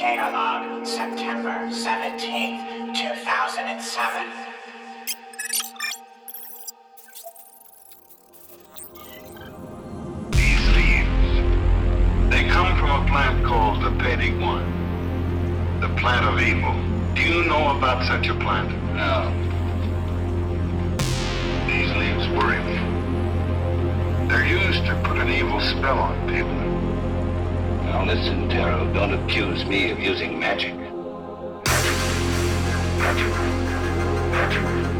Data log, September 17th, 2007. These leaves, they come from a plant called the Petit One, the plant of evil. Do you know about such a plant? No. These leaves worry me. They're used to put an evil spell on people. Listen, Taro, don't accuse me of using magic. Now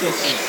Thank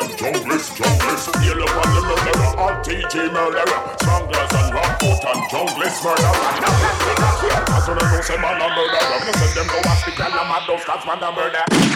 and junglist, junglist. Yell up on the murderer, RTG murderer, stranglers and rock and junglist murderer. As soon as you say man a murderer, me send them go hospital and mad those cats man a murder.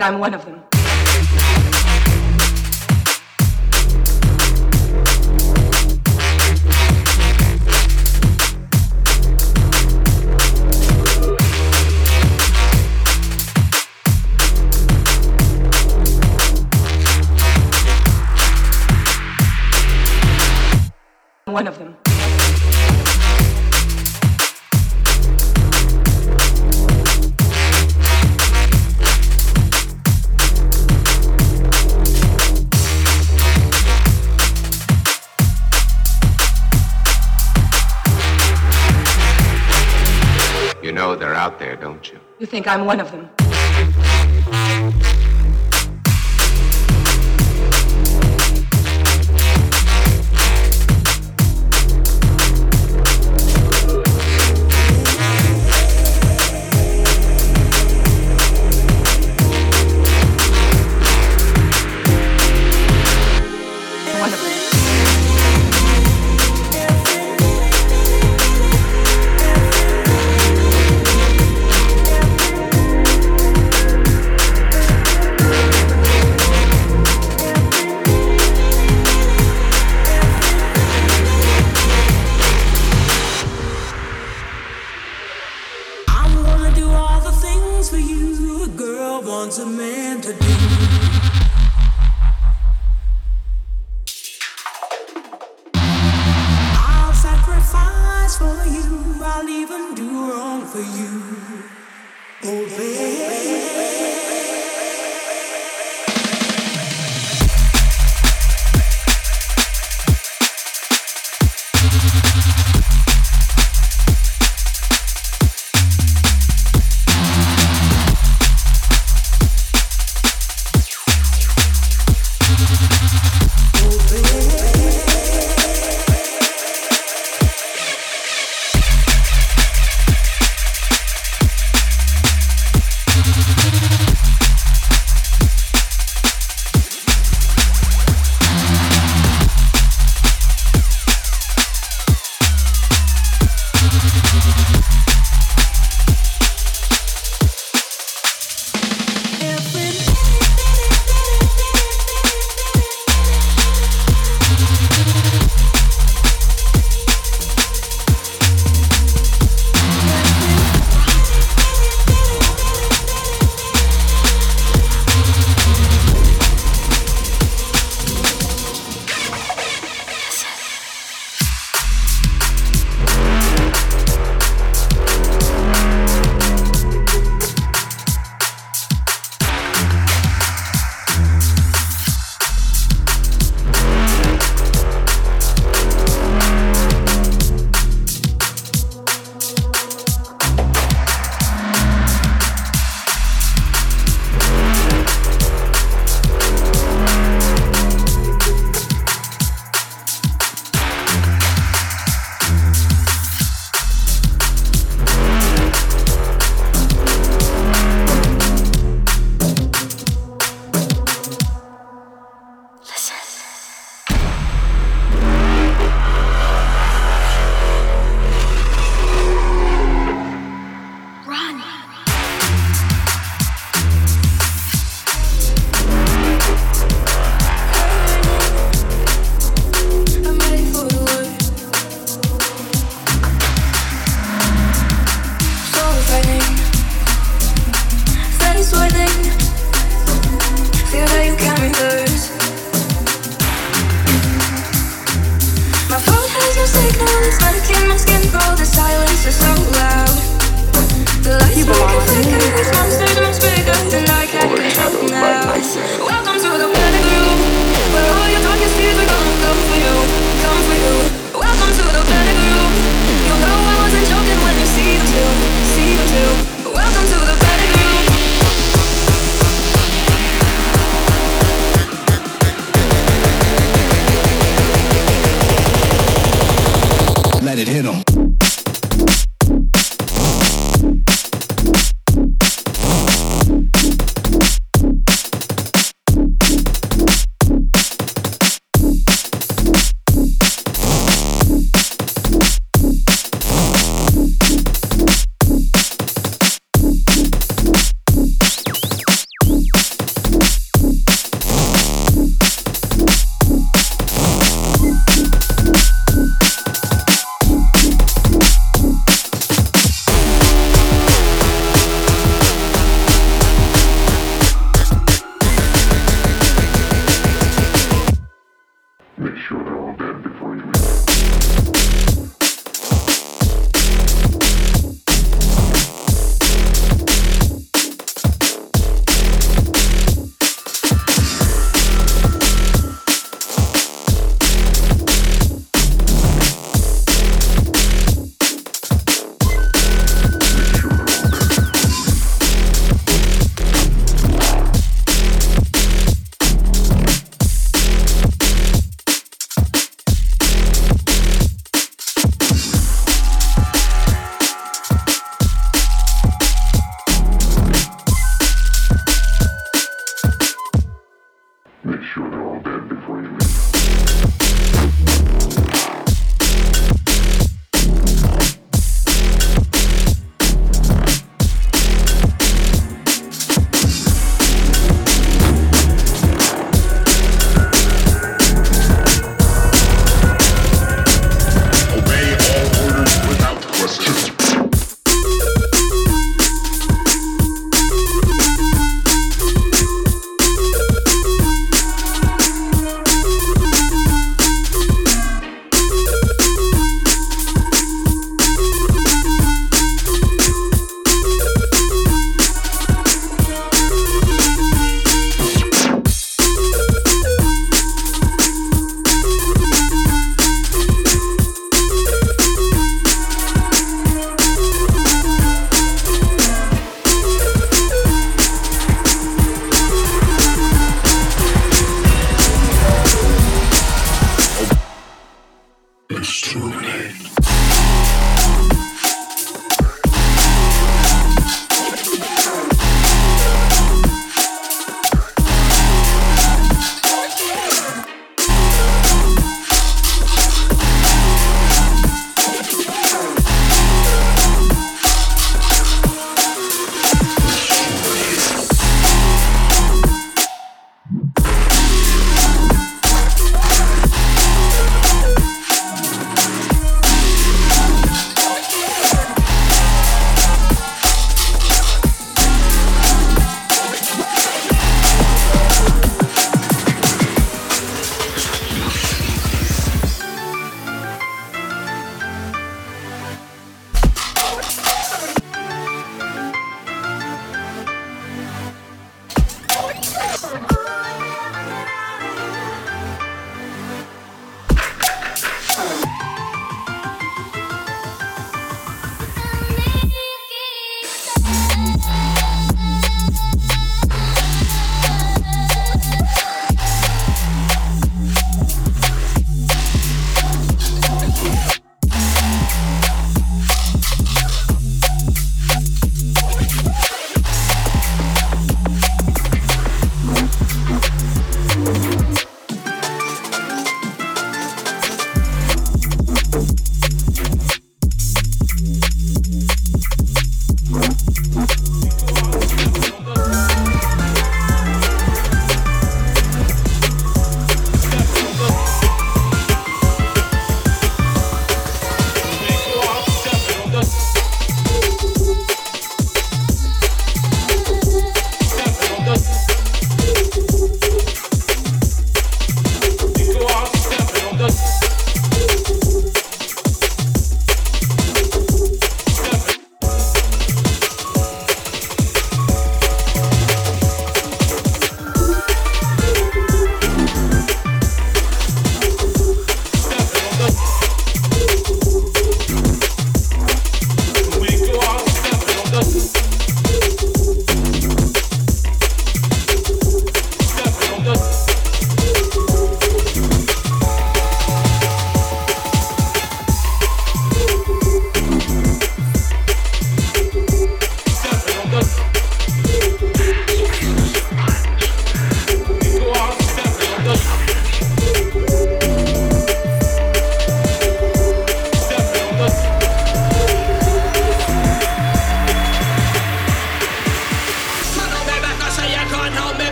think I'm one of them. You think I'm one of them.